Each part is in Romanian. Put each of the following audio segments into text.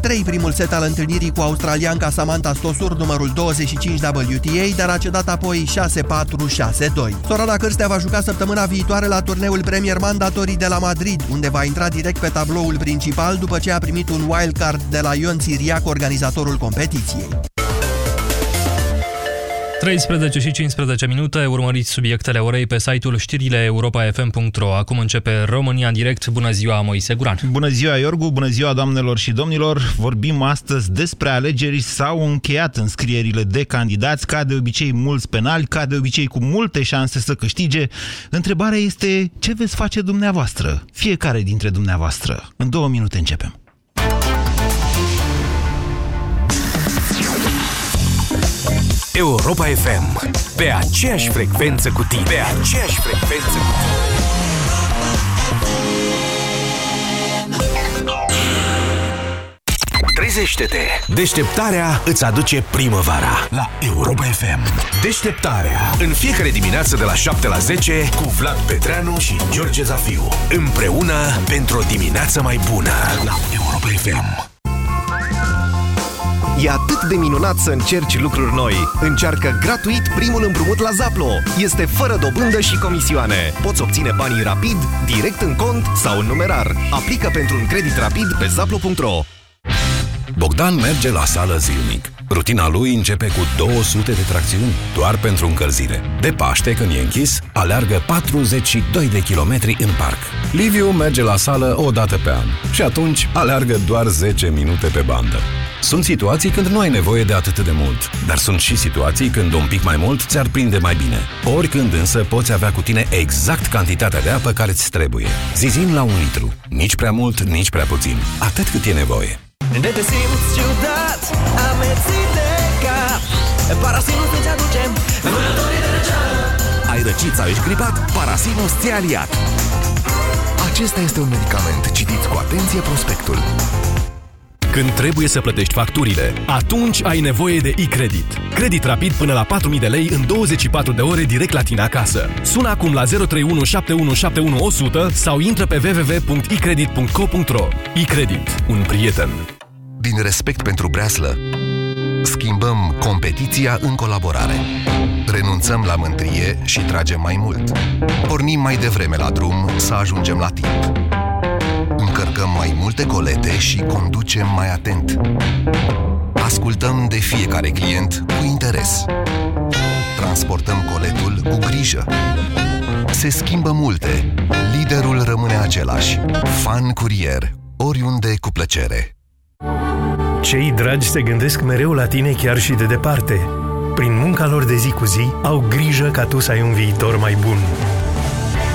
3 primul set al întâlnirii cu australianca Samantha Stosur, numărul 25 WTA, dar a cedat apoi 6-4-6-2. Sorana Cârstea va juca săptămâna viitoare la turneul Premier Mandatorii de la Madrid, unde va intra direct pe tabloul principal după ce a primit un wildcard de la Ion Siriac, organizatorul competiției. 13 și 15 minute, urmăriți subiectele orei pe site-ul știrile europa.fm.ro. Acum începe România în direct. Bună ziua, Moise Guran. Bună ziua, Iorgu, bună ziua, doamnelor și domnilor. Vorbim astăzi despre alegeri. S-au încheiat înscrierile de candidați, ca de obicei mulți penali, ca de obicei cu multe șanse să câștige. Întrebarea este ce veți face dumneavoastră, fiecare dintre dumneavoastră. În două minute începem. Europa FM. Pe aceeași frecvență cu tine. Pe aceeași frecvență cu tine. Trezește-te! Deșteptarea îți aduce primăvara la Europa FM. Deșteptarea. În fiecare dimineață de la 7 la 10 cu Vlad Petreanu și George Zafiu. Împreună pentru o dimineață mai bună la Europa FM. E atât de minunat să încerci lucruri noi. Încearcă gratuit primul împrumut la Zaplo. Este fără dobândă și comisioane. Poți obține banii rapid, direct în cont sau în numerar. Aplică pentru un credit rapid pe zaplo.ro. Bogdan merge la sală zilnic. Rutina lui începe cu 200 de tracțiuni doar pentru încălzire. De Paște, când e închis, aleargă 42 de kilometri în parc. Liviu merge la sală o dată pe an și atunci aleargă doar 10 minute pe bandă. Sunt situații când nu ai nevoie de atât de mult, dar sunt și situații când un pic mai mult ți-ar prinde mai bine. Oricând însă poți avea cu tine exact cantitatea de apă care îți trebuie. Zizin la un litru. Nici prea mult, nici prea puțin. Atât cât e nevoie. De te simți ciudat, amețit de cap Parasinus îți aduce vânătorii de răceală Ai răcit sau ești gripat? Parasinus ți-a aliat. Acesta este un medicament. Citiți cu atenție prospectul. Când trebuie să plătești facturile, atunci ai nevoie de e-credit. Credit rapid până la 4.000 de lei în 24 de ore direct la tine acasă. Sună acum la 031 sau intră pe www.ecredit.co.ro. E-credit. Un prieten. Din respect pentru breaslă, schimbăm competiția în colaborare. Renunțăm la mândrie și tragem mai mult. Pornim mai devreme la drum să ajungem la timp. Încărcăm mai multe colete și conducem mai atent. Ascultăm de fiecare client cu interes. Transportăm coletul cu grijă. Se schimbă multe. Liderul rămâne același. Fan curier. Oriunde cu plăcere. Cei dragi se gândesc mereu la tine chiar și de departe. Prin munca lor de zi cu zi, au grijă ca tu să ai un viitor mai bun.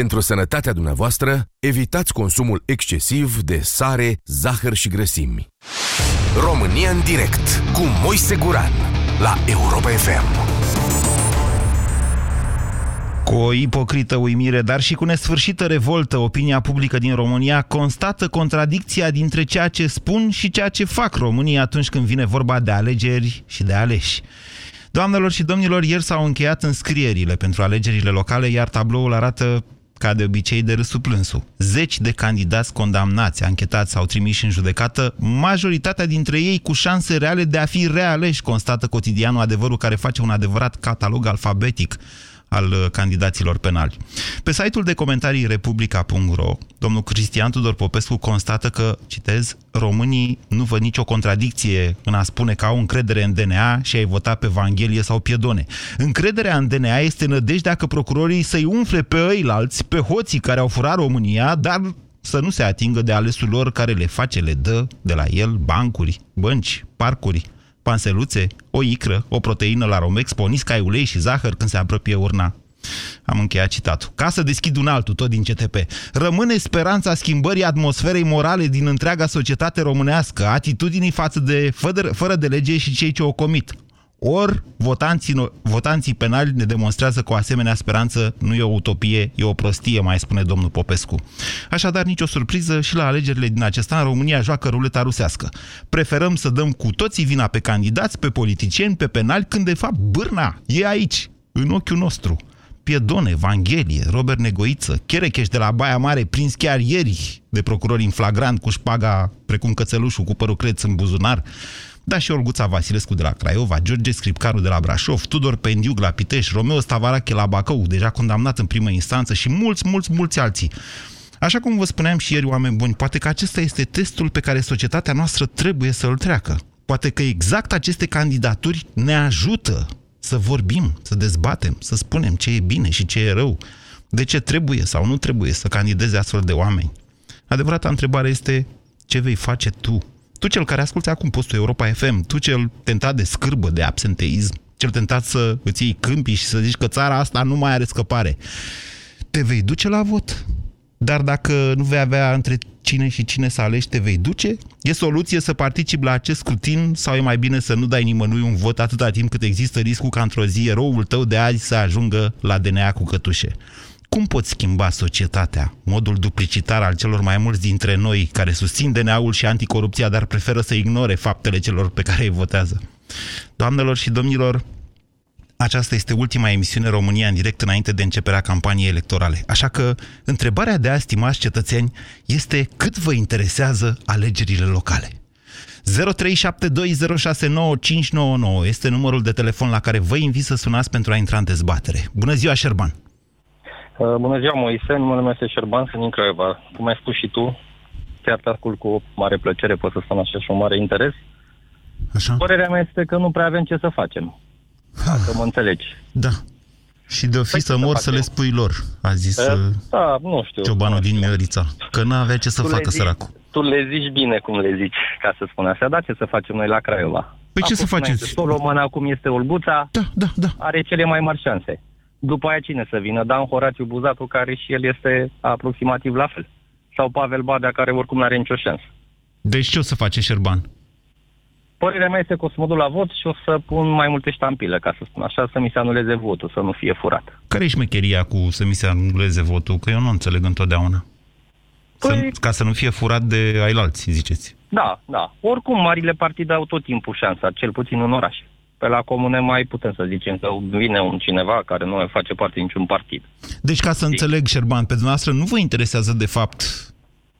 Pentru sănătatea dumneavoastră, evitați consumul excesiv de sare, zahăr și grăsimi. România în direct cu Moise Guran la Europa FM. Cu o ipocrită uimire, dar și cu nesfârșită revoltă, opinia publică din România constată contradicția dintre ceea ce spun și ceea ce fac românii atunci când vine vorba de alegeri și de aleși. Doamnelor și domnilor, ieri s-au încheiat înscrierile pentru alegerile locale, iar tabloul arată ca de obicei de râsul plânsul. Zeci de candidați condamnați, anchetați sau trimiși în judecată, majoritatea dintre ei cu șanse reale de a fi realeși, constată cotidianul adevărul care face un adevărat catalog alfabetic al uh, candidaților penali. Pe site-ul de comentarii republica.ro, domnul Cristian Tudor Popescu constată că, citez, românii nu văd nicio contradicție în a spune că au încredere în DNA și ai vota pe Evanghelie sau Piedone. Încrederea în DNA este nădejdea că procurorii să-i umfle pe ăilalți, pe hoții care au furat România, dar să nu se atingă de alesul lor care le face, le dă de la el bancuri, bănci, parcuri, panseluțe, o icră, o proteină la Romex, ponisca, ulei și zahăr când se apropie urna. Am încheiat citatul. Ca să deschid un altul, tot din CTP. Rămâne speranța schimbării atmosferei morale din întreaga societate românească, atitudinii față de fără, fără de lege și cei ce o comit. Ori votanții, no- votanții penali ne demonstrează că o asemenea speranță nu e o utopie, e o prostie, mai spune domnul Popescu. Așadar, nicio surpriză și la alegerile din acest an România joacă ruleta rusească. Preferăm să dăm cu toții vina pe candidați, pe politicieni, pe penali, când de fapt bârna e aici, în ochiul nostru. Piedone, Evanghelie, Robert Negoiță, Cherecheș de la Baia Mare, prins chiar ieri de procurori în flagrant cu șpaga precum cățelușul cu părul creț în buzunar, da și Olguța Vasilescu de la Craiova, George Scripcaru de la Brașov, Tudor Pendiug la Pitești, Romeo Stavarache la Bacău, deja condamnat în primă instanță și mulți, mulți, mulți alții. Așa cum vă spuneam și ieri, oameni buni, poate că acesta este testul pe care societatea noastră trebuie să-l treacă. Poate că exact aceste candidaturi ne ajută să vorbim, să dezbatem, să spunem ce e bine și ce e rău, de ce trebuie sau nu trebuie să candideze astfel de oameni. Adevărata întrebare este ce vei face tu? Tu cel care asculți acum postul Europa FM, tu cel tentat de scârbă, de absenteism, cel tentat să îți iei câmpii și să zici că țara asta nu mai are scăpare. Te vei duce la vot. Dar dacă nu vei avea între cine și cine să alegi, te vei duce? E soluție să participi la acest scrutin sau e mai bine să nu dai nimănui un vot atâta timp cât există riscul ca într-o zi eroul tău de azi să ajungă la DNA cu cătușe? Cum poți schimba societatea, modul duplicitar al celor mai mulți dintre noi care susțin DNA-ul și anticorupția, dar preferă să ignore faptele celor pe care îi votează? Doamnelor și domnilor, aceasta este ultima emisiune România în direct înainte de începerea campaniei electorale. Așa că întrebarea de azi, stimați cetățeni, este cât vă interesează alegerile locale? 0372069599 este numărul de telefon la care vă invit să sunați pentru a intra în dezbatere. Bună ziua, Șerban! Uh, Bună ziua, Moise. Numele meu este Șerban, sunt din Craiova. Cum ai spus și tu, chiar te ascult cu mare plăcere, pot să spun așa, și un mare interes. Așa? Părerea mea este că nu prea avem ce să facem, dacă mă înțelegi. Da. Și de-o fi Păi, să ce să mor să le facem? spui lor, a zis Uh, uh, Da, nu știu. ciobanul nu din știu. Miorița. Că nu avea ce să Tu le facă zici- săracul. Tu le zici bine cum le zici, ca să spun așa. Da, ce să facem noi la Craiova? Păi A ce să fost faceți? înainte Solomon, acum este Olguța, Da, da, da. are cele mai mari șanse. După aia cine să vină? Dan Horațiu Buzatu, care și el este aproximativ la fel. Sau Pavel Badea, care oricum nu are nicio șansă. Deci ce o să face Șerban? Părerea mea este că o să mă duc la vot și o să pun mai multe ștampile, ca să spun așa, să mi se anuleze votul, să nu fie furat. Care e șmecheria cu să mi se anuleze votul? Că eu nu înțeleg întotdeauna. Să, Păi- ca să nu fie furat de ailalți, ziceți. Da, da. Oricum, marile partide au tot timpul șansa, cel puțin în oraș. Pe la comune mai putem să zicem că vine un cineva care nu face parte niciun partid. Deci, ca să înțeleg, Șerban, pe dumneavoastră nu vă interesează de fapt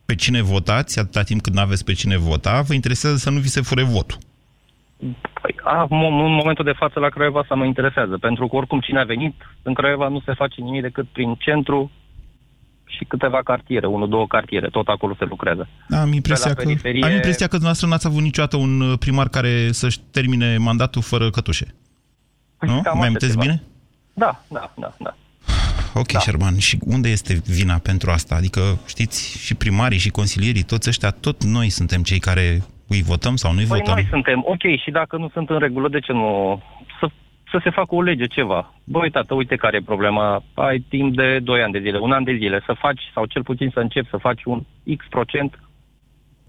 pe cine votați, atâta timp cât nu aveți pe cine vota, vă interesează să nu vi se fure votul. Păi, a, mo- în momentul de față la Craiova asta mă interesează, pentru că oricum cine a venit, în Craiova nu se face nimic decât prin centru și câteva cartiere, unul, două cartiere, tot acolo se lucrează. Am impresia, la că, periferie- am impresia că dumneavoastră n-ați avut niciodată un uh, primar care să-și termine mandatul fără cătușe. Păi, nu? cam Mai asta amintiți ceva. bine? Da, da, da, da. Ok, da. Șerban, și unde este vina pentru asta? Adică, știți, și primarii și consilierii, toți ăștia, tot noi suntem cei care îi votăm sau nu-i Păi votăm? noi suntem, ok, și dacă nu sunt în regulă, de ce nu să, să se facă o lege, ceva? Băi, tată, uite care e problema, ai timp de 2 ani de zile, un an de zile, să faci, sau cel puțin să începi să faci un X procent din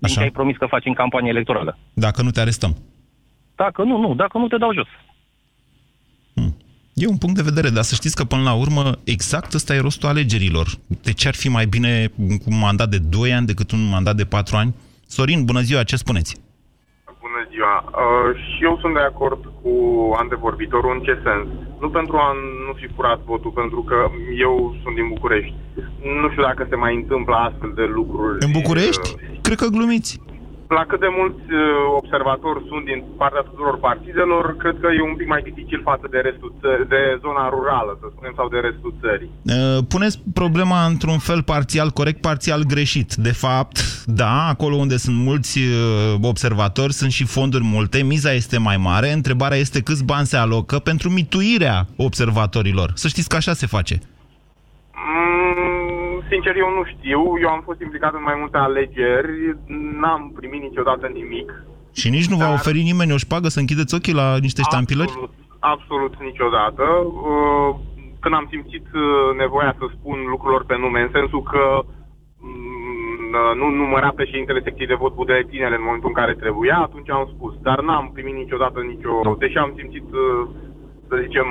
Așa. ce ai promis că faci în campanie electorală. Dacă nu te arestăm. Dacă nu, nu, dacă nu te dau jos. E un punct de vedere, dar să știți că până la urmă exact ăsta e rostul alegerilor. De ce ar fi mai bine cu un mandat de 2 ani decât un mandat de 4 ani? Sorin, bună ziua, ce spuneți? Bună ziua. Uh, și eu sunt de acord cu antevorbitorul în ce sens? Nu pentru a nu fi furat votul, pentru că eu sunt din București. Nu știu dacă se mai întâmplă astfel de lucruri. În București? Uh, Cred că glumiți. La cât de mulți uh, observatori sunt din partea tuturor partidelor, cred că e un pic mai dificil față de restul ță- de zona rurală, să spunem, sau de restul țării. Uh, Puneți problema într-un fel parțial corect, parțial greșit. De fapt, da, acolo unde sunt mulți uh, observatori, sunt și fonduri multe, miza este mai mare, întrebarea este câți bani se alocă pentru mituirea observatorilor. Să știți că așa se face. Mm, sincer, eu nu știu. Eu am fost implicat în mai multe alegeri, n-am primit niciodată nimic. Și nici nu va Dar- oferi nimeni o șpagă să închideți ochii la niște ștampilări? Absolut, absolut niciodată. Uh, Când am simțit uh, nevoia să spun lucrurilor pe nume, în sensul că mm, uh, nu număra președintele secției de vot buletinele în momentul în care trebuia, atunci am spus. Dar n-am primit niciodată nicio... Deși am simțit, uh, să zicem,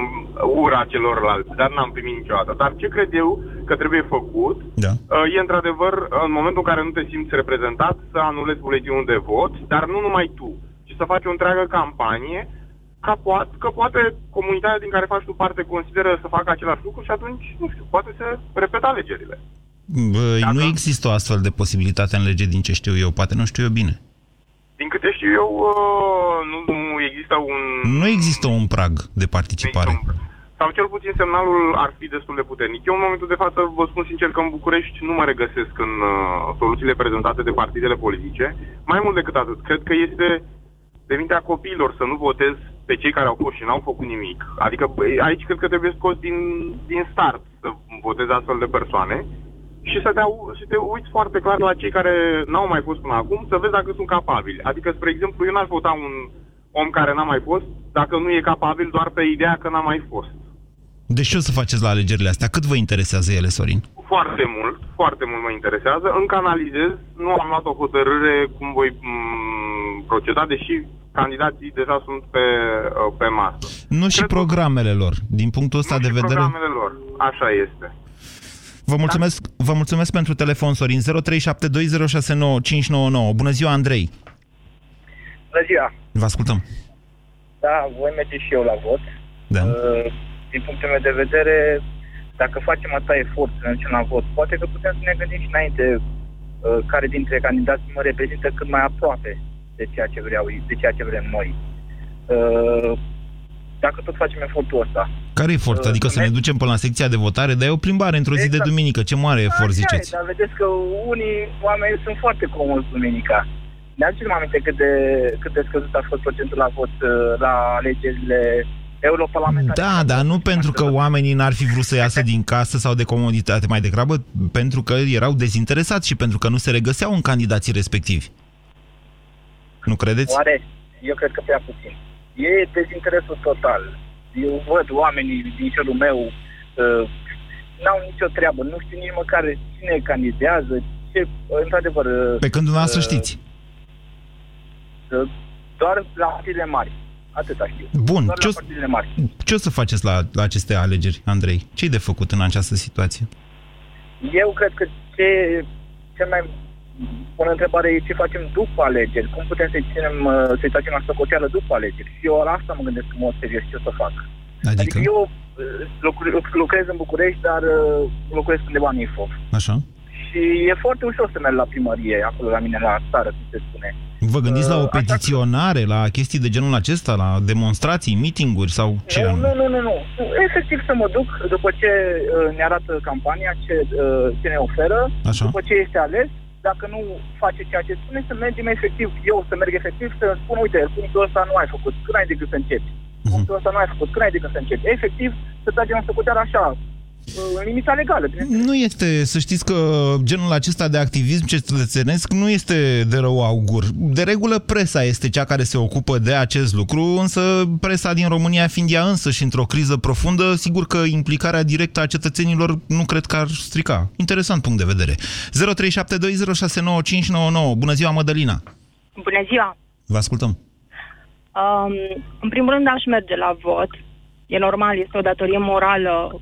ura celorlalți, dar n-am primit niciodată. Dar ce cred eu că trebuie făcut, Da. uh, e într-adevăr, în momentul în care nu te simți reprezentat, să anulezi buletinul de vot, dar nu numai tu, ci să faci o întreagă campanie ca poate, că poate comunitatea din care faci tu parte consideră să facă același lucru și atunci, nu știu, poate să repetă alegerile. Bă, Dacă- Nu există o astfel de posibilitate în lege din ce știu eu, poate nu știu eu bine. Din câte știu eu, uh, nu, nu există un... Nu există un prag de participare. Sau cel puțin semnalul ar fi destul de puternic. Eu în momentul de față vă spun sincer că în București nu mă regăsesc în uh, soluțiile prezentate de partidele politice. Mai mult decât atât, cred că este de mintea copiilor să nu votez pe cei care au fost și n-au făcut nimic. Adică băi, aici cred că trebuie scos din, din start să votezi astfel de persoane și să te, au, să te uiți foarte clar la cei care n-au mai fost până acum, să vezi dacă sunt capabili. Adică, spre exemplu, eu n-aș vota un om care n-a mai fost dacă nu e capabil doar pe ideea că n-a mai fost. Deci ce o să faceți la alegerile astea? Cât vă interesează ele, Sorin? Foarte mult, foarte mult mă interesează. Încă analizez, nu am luat o hotărâre cum voi m- proceda, deși candidații deja sunt pe, uh, pe masă. Nu și programele lor. Din punctul ăsta de vedere... Programele lor, așa este. Vă mulțumesc, vă mulțumesc pentru telefon, Sorin. 0372069599. Bună ziua, Andrei. Bună ziua! Vă ascultăm. Da, voi merge și eu la vot. Da. Uh, Din punctul meu de vedere, dacă facem atâta efort să mergem la vot, poate că putem să ne gândim și înainte uh, care dintre candidați mă reprezintă cât mai aproape de ceea ce, vreau, de ceea ce vrem noi. Uh, Dacă tot facem efortul ăsta. Care e efort? Uh, Adică să ne merg- ducem până la secția de votare, dar e o plimbare într-o zi de Exact. duminică. Ce mare efort Așa ziceți? E, dar vedeți că unii oameni sunt foarte comozi duminica. Ne aducem aminte cât de, cât de scăzut a fost procentul la vot uh, la alegerile europarlamentare. Da, dar nu pentru că oamenii n-ar fi vrut să iasă din casă sau de comoditate, mai degrabă pentru că erau dezinteresați și pentru că nu se regăseau în candidații respectivi. Nu credeți? Oare? Eu cred că prea puțin. E dezinteresul total. Eu văd oamenii din jurul meu uh, n-au nicio treabă, nu știu nici măcar cine candidează, ce, într-adevăr... uh, Pe când dumneavoastră uh, știți. uh, Doar la partidele mari. Atâta știu. Bun, Doar ce la o, partidele mari. ce o să faceți la, la aceste alegeri, Andrei? Ce-i de făcut în această situație? Eu cred că ce, cea mai bună întrebare e ce facem după alegeri. Cum putem să-i ținem, uh, să-i facem la socoteală după alegeri? Și eu la asta mă gândesc în mod serios ce o să fac. Adică? Adică eu uh, lucru- lucrez în București, dar uh, locuiesc undeva în Ilfov. Așa? Și e foarte ușor să merg la primărie, acolo la mine, la țară, cum se spune. Vă gândiți la o Uh, așa că- petiționare, la chestii de genul acesta, la demonstrații, meetinguri sau ce? Nu, anume? nu, nu, nu, nu. Efectiv să mă duc după ce uh, ne arată campania, ce, uh, ce ne oferă, Așa. după ce este ales, dacă nu face ceea ce spune, să mergem efectiv, eu să merg efectiv, să spun, uite, punctul ăsta nu ai făcut, când ai de gând să începi? Mhm. Punctul ăsta nu ai făcut, când ai de gând să începi? Efectiv, să tragem în socoteală așa, uh, în limita legală, bineînțeles. Nu este, să știți că genul acesta de activism cetățenesc nu este de rău augur. De regulă presa este cea care se ocupă de acest lucru, însă presa din România fiind ea însă și într-o criză profundă, sigur că implicarea directă a cetățenilor nu cred că ar strica. Interesant punct de vedere. 0372069599. Bună ziua, Mădălina! Bună ziua! Vă ascultăm. Um, în primul rând aș merge la vot. E normal, este o datorie morală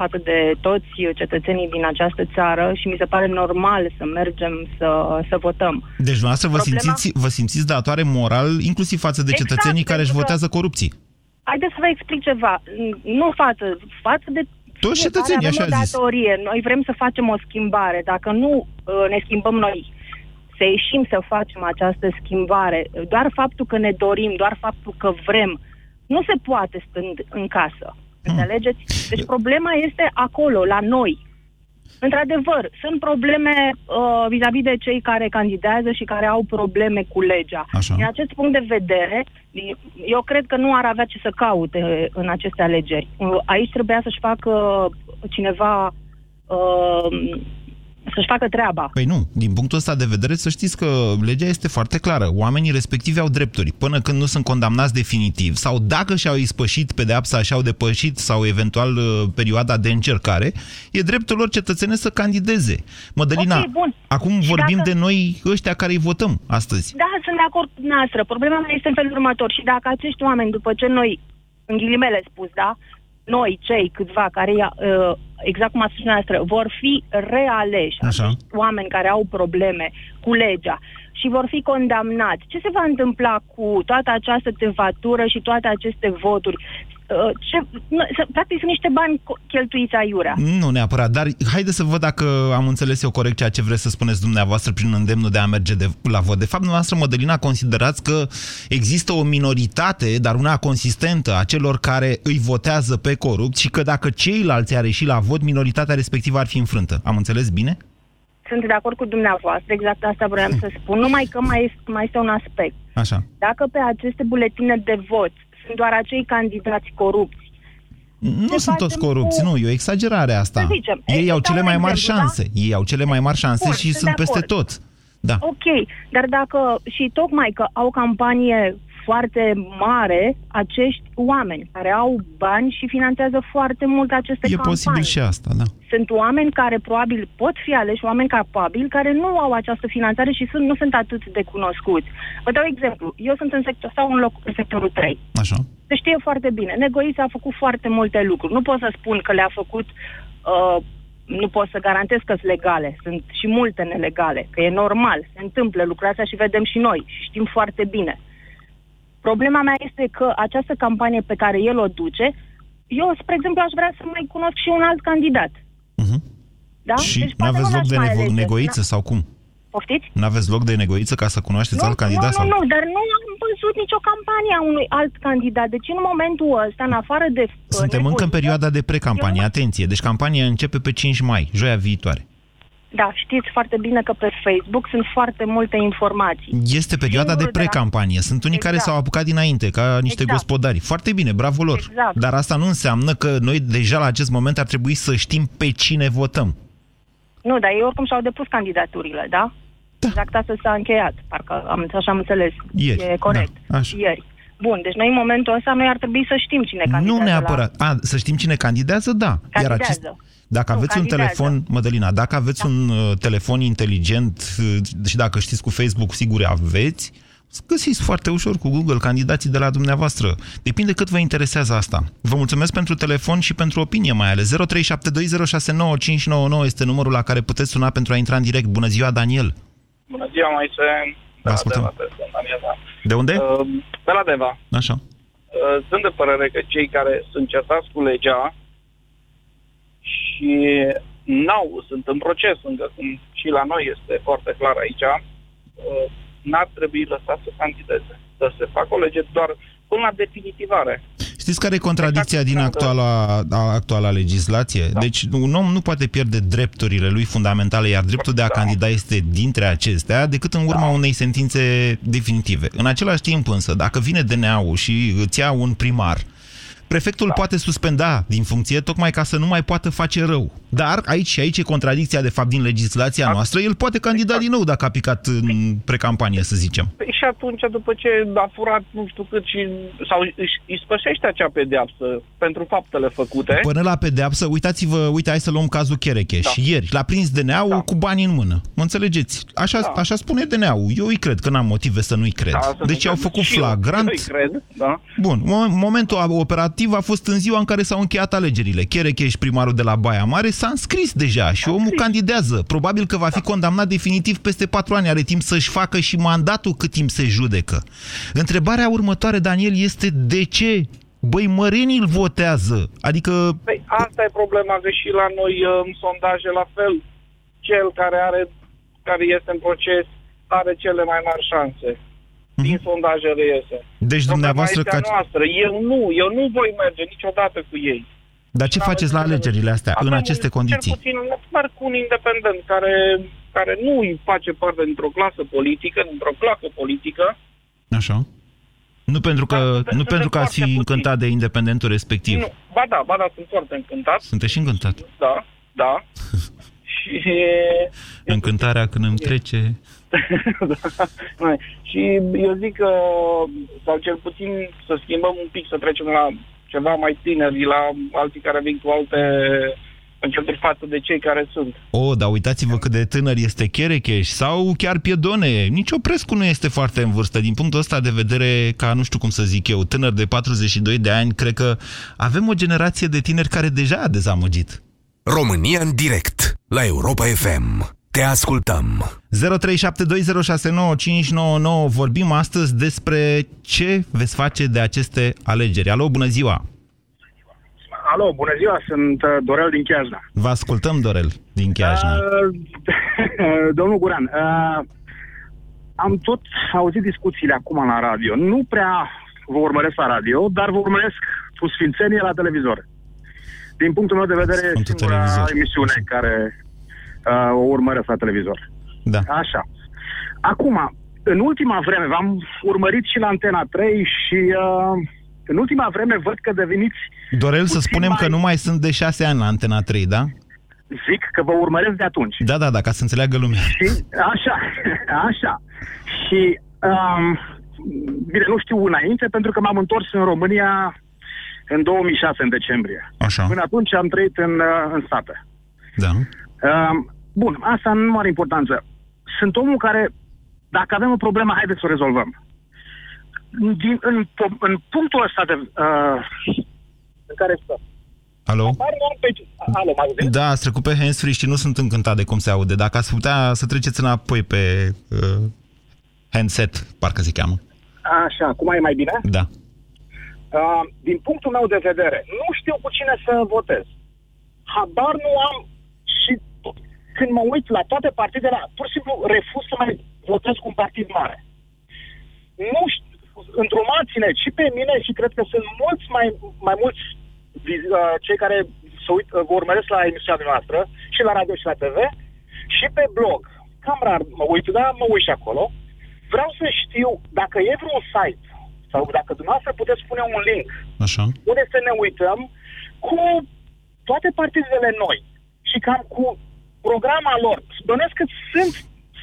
față de toți cetățenii din această țară și mi se pare normal să mergem să, să votăm. Deci, dumneavoastră vă, Problema- simțiți, vă simțiți datoare moral inclusiv față de Exact, cetățenii care își pentru că- votează corupții. Haideți să vă explic ceva. Nu față, față de Toți fiecare cetățenii, avem așa o a zis. datorie. Noi vrem să facem o schimbare. Dacă nu uh, ne schimbăm noi, să ieșim să facem această schimbare, doar faptul că ne dorim, doar faptul că vrem, nu se poate stând în casă. Înțelegeți? Deci problema este acolo, la noi. Într-adevăr, sunt probleme uh, vis-a-vis de cei care candidează și care au probleme cu legea. Așa. Din acest punct de vedere, eu cred că nu ar avea ce să caute în aceste alegeri. Uh, Aici trebuia să-și facă cineva uh, să-și facă treaba. Păi nu, din punctul ăsta de vedere să știți că legea este foarte clară. Oamenii respectivi au drepturi până când nu sunt condamnați definitiv sau dacă și-au ispășit pedeapsa și-au depășit sau eventual uh, perioada de încercare, e dreptul lor cetățene să candideze. Mădălina, Ok, bun. acum Și vorbim dacă- de noi ăștia care îi votăm astăzi. Da, sunt de acord cu noastră. Problema mea este în felul următor. Și dacă acești oameni, după ce noi, în ghilimele spus, da, noi, cei câțiva care, uh, exact cum a spus noastră, vor fi realeși, Așa. acești oameni care au probleme cu legea și vor fi condamnați, ce se va întâmpla cu toată această tevatură și toate aceste voturi? Uh, ce, nu, să- practic sunt niște bani co- cheltuiți aiurea. Nu neapărat, dar haide să văd dacă am înțeles eu corect ceea ce vreți să spuneți dumneavoastră prin îndemnul de a merge de, la vot. De fapt, dumneavoastră, Mădălina, considerați că există o minoritate, dar una consistentă, a celor care îi votează pe corupți și că dacă ceilalți ar ieși la vot, minoritatea respectivă ar fi înfrântă. Am înțeles bine? Sunt de acord cu dumneavoastră, exact asta vreau să spun, numai că mai este, mai este un aspect. Așa. Dacă pe aceste buletine de vot sunt doar acei candidați corupți, Nu Ce sunt toți facem corupți, cu- nu, e o exagerare asta. Să zicem, Ei e- au dau cele un mai mari exemplu, șanse. Ei au cele mai mari șanse Bun, și sunt sunt de peste acord. tot. Da. ok, dar dacă și tocmai că au campanie foarte mare acești oameni care au bani și finanțează foarte mult aceste E campanii. posibil și asta, da. Sunt oameni care probabil pot fi aleși, oameni capabili, care nu au această finanțare și sunt, nu sunt atât de cunoscuți. Vă dau exemplu. Eu sunt în sector, sau în, loc, în sectorul 3. Așa. Se știe foarte bine. Negoița a făcut foarte multe lucruri. Nu pot să spun că le-a făcut, uh, nu pot să garantez că sunt legale. Sunt și multe nelegale, că e normal. Se întâmplă lucrurile astea și vedem și noi și știm foarte bine. Problema mea este că această campanie pe care el o duce, eu, spre exemplu, aș vrea să mai cunosc și un alt candidat. Da? Mhm. Și poate nu aveți l-aș loc de mai nego- alege. negoiță Da. sau cum? Poftiți? Nu aveți loc de negoiță ca să cunoașteți alt candidat? nu, sau? nu, nu, dar nu am văzut nicio campanie a unui alt candidat. Deci în momentul ăsta, în afară de... uh, Suntem încă în perioada de precampanie, atenție. Deci campania începe pe 5 mai, joia viitoare. Da, știți foarte bine că pe Facebook sunt foarte multe informații. Este perioada de Singurul de la- precampanie. Sunt unii care Exact. s-au apucat dinainte, ca niște Exact. gospodari. Foarte bine, bravo lor. Exact. Dar asta nu înseamnă că noi deja la acest moment ar trebui să știm pe cine votăm. Nu, dar ei oricum și-au depus candidaturile, da? da. Exact asta s-a încheiat, parcă am, așa am înțeles. Ieri, E corect. da, așa. Ieri. Bun, deci noi în momentul ăsta noi ar trebui să știm cine candidează Nu neapărat. A, să știm cine candidează, da. Iar Candidează. acest, dacă Nu, aveți un candidează. telefon, Mădălina, dacă aveți da. un uh, telefon inteligent uh, și dacă știți cu Facebook, sigur aveți, găsiți foarte ușor cu Google candidații de la dumneavoastră. Depinde cât vă interesează asta. Vă mulțumesc pentru telefon și pentru opinie mai ales. 0372069599 este numărul la care puteți suna pentru a intra în direct. Bună ziua, Daniel! Bună ziua, Moise. Vă ascultăm. De la, de, Daniel, da. De unde? Uh, De la Deva. Așa. Uh, Sunt de părere că cei care sunt certați cu legea și n-au, sunt în proces încă, cum și la noi este foarte clar aici, uh, n-ar trebui lăsat să candideze. Să se facă o lege doar până la definitivare. Știți care e contradicția din actuala, a- actuala legislație? Da. Deci un om nu poate pierde drepturile lui fundamentale, iar dreptul de a candida este dintre acestea, decât în urma unei sentințe definitive. În același timp însă, dacă vine DNA-ul și îți ia un primar, prefectul da. poate suspenda din funcție tocmai ca să nu mai poată face rău. Dar aici și aici e contradicția de fapt din legislația noastră. El poate candida din nou dacă a picat în precampanie, să zicem. Păi și atunci, după ce a furat nu știu cât și, sau își, își spășește acea pedeapsă pentru faptele făcute, Până la pedeapsă, uitați-vă, uite, hai să luăm cazul Cherecheș. Da. Ieri l-a prins DNA-ul da. cu bani în mână. Mă înțelegeți? Așa, da. așa spune DNA-ul. Eu îi cred, că n-am motive să nu-i cred. Da, să nu deci au cred. făcut Și eu- flagrant. eu îi cred, da. Bun, mo- momentul operativ a fost în ziua în care s-au încheiat alegerile. Cherecheș, primarul de la Baia Mare, s-a înscris deja și omul candidează. Probabil că va fi condamnat definitiv peste patru ani. Are timp să-și facă și mandatul cât timp se judecă. Întrebarea următoare, Daniel, este de ce? Băi, mărenii îl votează. Adică Păi asta e problema, că și la noi uh, în sondaje la fel, cel care are, care este în proces are cele mai mari șanse. Din sondaje reiese. Mhm. Deci Problema dumneavoastră este ca... a noastră. Eu nu, eu nu voi merge niciodată cu ei. Dar ce faceți la alegerile astea, în Avem aceste un- condiții? Cel puțin merg cu un independent care, care nu îi face parte dintr-o clasă politică, dintr-o placă politică. Așa. Nu pentru că, nu pentru că ați fi încântat de independentul respectiv. Nu, ba da, ba da, sunt foarte încântat. Sunteți și încântat. Da, da. Și, Încântarea când îmi trece. da. și eu zic că, sau cel puțin să schimbăm un pic, să trecem la ceva mai tineri, la alții care vin cu alte înceturi față de cei care sunt. O, dar uitați-vă cât de tânăr este Cherecheș sau chiar Piedone. Nici Oprescu nu este foarte în vârstă. Din punctul ăsta de vedere, ca nu știu cum să zic eu, tânăr de 42 de ani, cred că avem o generație de tineri care deja a dezamăgit. România în direct la Europa FM. Te ascultăm. 0372069599 Vorbim astăzi despre ce veți face de aceste alegeri. Alo, bună ziua! Alo, bună ziua, sunt uh, Dorel din Chiajna. Vă ascultăm, Dorel, din Chiajna. Uh, domnul Guran, uh, am tot auzit discuțiile acum la radio. Nu prea vă urmăresc la radio, dar vă urmăresc cu sfințenie la televizor. Din punctul meu de vedere, e singura televizor. emisiune care uh, o urmăresc la televizor. Da. Așa. Acum, în ultima vreme, v-am urmărit și la Antena 3 și uh, în ultima vreme văd că deveniți Dorel, să puțin spunem mai- că nu mai sunt de șase ani la Antena 3, da? Zic că vă urmăresc de atunci. Da, da, da, ca să înțeleagă lumea. Și așa, așa. Și um, bine, nu știu înainte, pentru că m-am întors în România în 2006, în decembrie. Așa. Până atunci am trăit în, uh, în state. Da. Um, bun, asta nu are importanță. Sunt omul care, dacă avem o problemă, haideți să o rezolvăm. Din, în, po- în punctul ăsta de, uh, în care stăm. Alo? Apare un pe... Alo, mă auziți? Da, ați trecut pe handsfree și nu sunt încântat de cum se aude. Dacă ați putea să treceți înapoi pe uh, handset, parcă se cheamă. Așa, cum e mai bine? Da. Uh, din punctul meu de vedere, nu știu cu cine să votez. Habar nu am și când mă uit la toate partidele, pur și simplu refuz să mai votez cu un partid mare. Nu știu, îndrumați-ne și pe mine și cred că sunt mulți mai, mai mulți viz- uh, cei care se uit, uh, vă urmăresc la emisiunea noastră și la radio și la TV și pe blog. Cam rar mă uit, dar mă uit și acolo. Vreau să știu dacă e vreun site sau dacă dumneavoastră puteți spune un link Așa. unde să ne uităm cu toate partidele noi și cam cu programa lor. Bănesc că sunt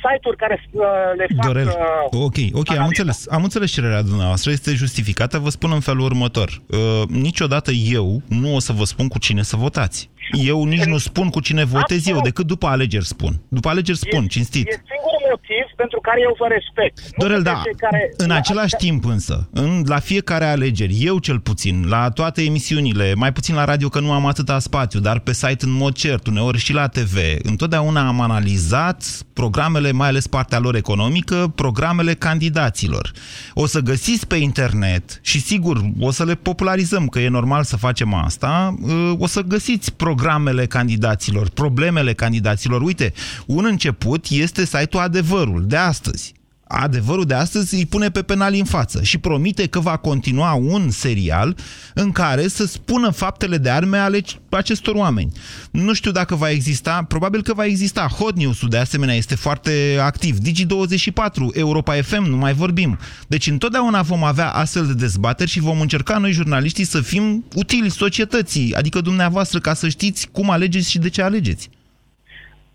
site-uri care uh, le fac... Dorel, Uh, ok, ok, am înțeles, am înțeles cererea dumneavoastră, este justificată, vă spun în felul următor. Uh, niciodată eu nu o să vă spun cu cine să votați. Eu nici nu spun cu cine votez eu, decât după alegeri spun. După alegeri spun, cinstit. E singurul motiv pentru care eu vă respect. Nu Dorel, pentru da, cei care... în același timp însă, în, la fiecare alegeri, eu cel puțin, la toate emisiunile, mai puțin la radio că nu am atâta spațiu, dar pe site în mod cert, uneori și la TV, întotdeauna am analizat programele, mai ales partea lor economică, programele candidaților. O să găsiți pe internet și sigur o să le popularizăm, că e normal să facem asta, uh, o să găsiți programele candidaților, problemele candidaților. Uite, un început este site-ul Adevărul de astăzi. Adevărul de astăzi îi pune pe penal în față și promite că va continua un serial în care să spună faptele de arme ale acestor oameni. Nu știu dacă va exista, probabil că va exista. Hot News-ul de asemenea este foarte activ. Digi24, Europa FM, nu mai vorbim. Deci întotdeauna vom avea astfel de dezbateri și vom încerca noi jurnaliștii să fim utili societății, adică dumneavoastră, ca să știți cum alegeți și de ce alegeți.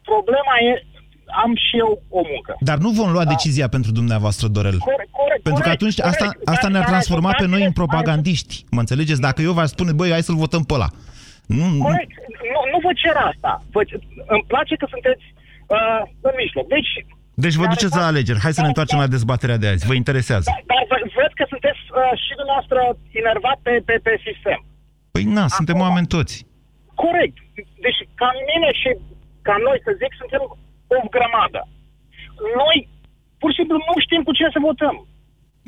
Problema e, am și eu o muncă. Dar nu vom lua decizia pentru dumneavoastră, Dorel. Corect, corect, Pentru că corect, atunci corect. asta, asta Dar- ne-ar dar transforma pe noi în ajutați-ne- propagandiști. Mă înțelegeți? Dacă eu v-aș spune, băi, hai să-l votăm pe ăla. Nu, nu, Corect. Nu, nu vă cer asta. Vă, îmi place că sunteți uh, în mijloc. Deci, deci vă duceți la alegeri. Hai să ne întoarcem la dezbaterea de azi. Vă interesează. dar vă, văd că sunteți uh, și dumneavoastră enervat pe, pe, pe sistem. Păi na, suntem oameni toți. Corect. Deci, ca mine și ca noi, să zic, suntem o grămadă. Noi, pur și simplu, nu știm cu cine să votăm.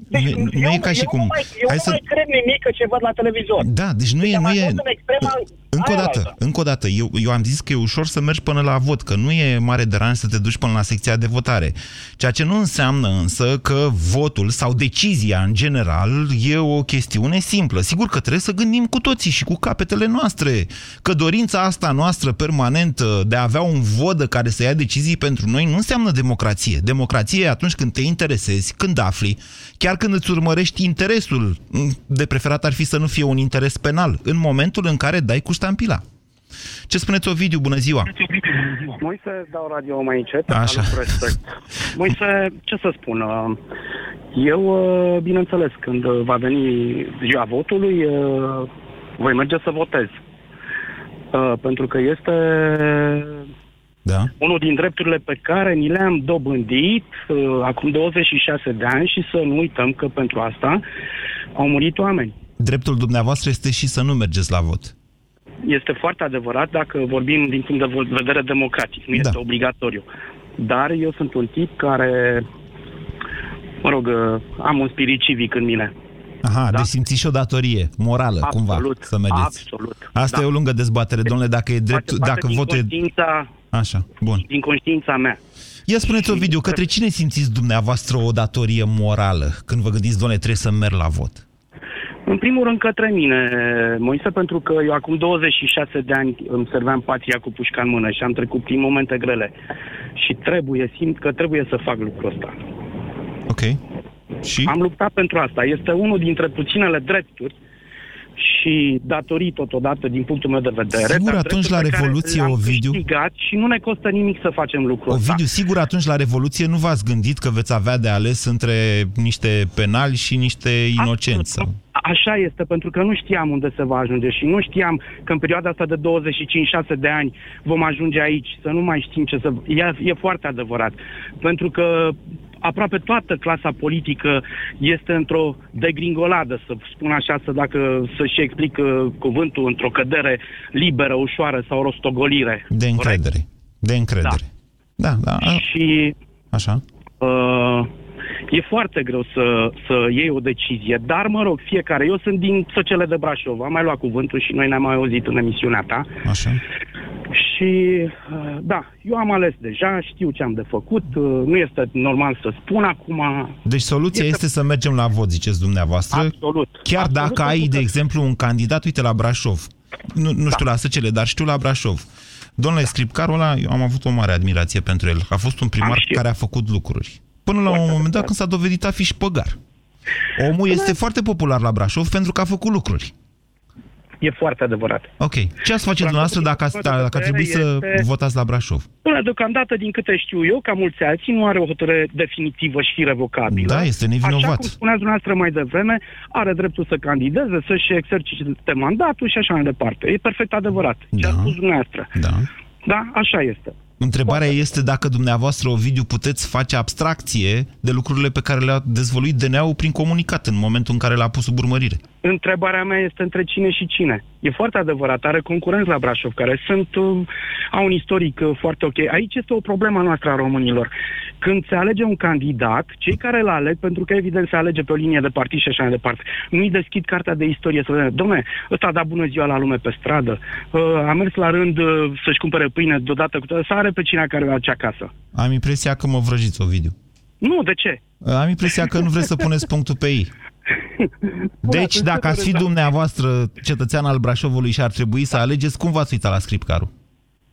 Deci, Nu, nu e ca și eu cum... Nu mai, eu Hai nu să... mai cred nimic că ce văd la televizor. Da, deci nu e... am Nu e... ajuns în extrema Încă o aia dată, altă. încă o dată, eu, eu am zis că e ușor să mergi până la vot, că nu e mare deranj să te duci până la secția de votare. Ceea ce nu înseamnă însă că votul sau decizia în general e o chestiune simplă. Sigur că trebuie să gândim cu toții și cu capetele noastre, că dorința asta noastră permanentă de a avea un vodă care să ia decizii pentru noi nu înseamnă democrație. Democrație e atunci când te interesezi, când afli, chiar când îți urmărești interesul, de preferat ar fi să nu fie un interes penal, în momentul în care dai cu ștampila. Ce spuneți, Ovidiu? Bună ziua! Moise, dau radio mai încet. Așa. Salut, respect. Moise, ce să spun? uh, Eu, uh, bineînțeles, când uh, va veni ziua votului, uh, voi merge să votez. Uh, Pentru că este Da. unul din drepturile pe care ni le-am dobândit uh, acum 26 de ani și să nu uităm că pentru asta au murit oameni. Dreptul dumneavoastră este și să nu mergeți la vot. Este foarte adevărat dacă vorbim din punct de vedere democratic, nu este obligatoriu. Dar eu sunt un tip care, mă rog, uh, am un spirit civic în mine. Aha, da. deci simțiți și o datorie morală, cumva, să mergeți. absolut. Asta Da. e o lungă dezbatere, domnule, dacă e drept, Face parte dacă din votul e... conștiința, Așa, bun. din conștiința mea. Ia spuneți, Ovidiu, către cine simțiți dumneavoastră o datorie morală când vă gândiți, doamne, trebuie să merg la vot? În primul rând către mine, Moise, pentru că eu acum 26 de ani îmi serveam patria cu pușca în mână și am trecut prin momente grele. Și trebuie, simt că trebuie să fac lucrul ăsta. Ok. Și? Am luptat pentru asta. Este unul dintre puținele drepturi și datorii totodată din punctul meu de vedere. Sigur, dar atunci drepturi la pe care Revoluție, le-am Ovidiu- câștigat și nu ne costă nimic să facem lucrul ăsta. Ovidiu, sigur, atunci la Revoluție nu v-ați gândit că veți avea de ales între niște penali și niște inocenți? Sau... Așa este, pentru că nu știam unde se va ajunge și nu știam că în perioada asta de 25-6 de ani vom ajunge aici, să nu mai știm ce să... E, e foarte adevărat. Pentru că aproape toată clasa politică este într-o degringoladă, să spun așa, să dacă să-și explic uh, cuvântul, într-o cădere liberă, ușoară sau rostogolire. De încredere. De încredere. Da, da. da. Și Așa. uh, e foarte greu să, să iei o decizie, dar mă rog, fiecare. Eu sunt din Săcele de Brașov, am mai luat cuvântul și noi ne-am mai auzit în emisiunea ta. Așa. Și uh, da, eu am ales deja, știu ce am de făcut, uh, nu este normal să spun acum. Deci soluția este, este să mergem la vot, ziceți dumneavoastră. Absolut. Chiar Absolut, dacă ai, pentru de că- exemplu, un candidat, uite, la Brașov. Nu, nu știu la Săcele, dar știu la Brașov. Domnule Scripcarul ăla, eu am avut o mare admirație pentru el. A fost un primar care a făcut lucruri. Până la un moment dat când s-a dovedit a fi șpăgar. Omul este foarte popular la Brașov pentru că a făcut lucruri. E foarte adevărat. Ok. Ce ați face dumneavoastră dacă, ați, dacă ar trebui să Este- votați la Brașov? Până deocamdată, din câte știu eu, ca mulți alții, nu are o hotărâre definitivă și irrevocabilă. Da, este nevinovat. Așa cum spuneați dumneavoastră mai devreme, are dreptul să candideze, să-și exercite mandatul și așa mai departe. E perfect adevărat. Ce a spus dumneavoastră. Da. Da, așa este. Întrebarea este dacă dumneavoastră, Ovidiu, puteți face abstracție de lucrurile pe care le-a dezvoluit DNA-ul prin comunicat în momentul în care l-a pus sub urmărire. Întrebarea mea este între cine și cine. E foarte adevărat, are concurenți la Brașov care sunt, uh, au un istoric uh, foarte ok. Aici este o problemă noastră a românilor. Când se alege un candidat, cei care îl aleg, pentru că evident se alege pe o linie de partid și așa mai departe, nu-i deschid cartea de istorie să vedem, domne, ăsta a dat bună ziua la lume pe stradă, uh, a mers la rând uh, să-și cumpere pâine deodată cu toată, să are pe cine care are acasă. Am impresia că mă vrăjiți, Ovidiu. Nu, de ce? Am impresia că nu vreți să puneți punctul pe ei. Deci, atunci dacă ați fi să- dumneavoastră cetățean al Brașovului și ar trebui să alegeți, cum v-ați uitat la scripcarul?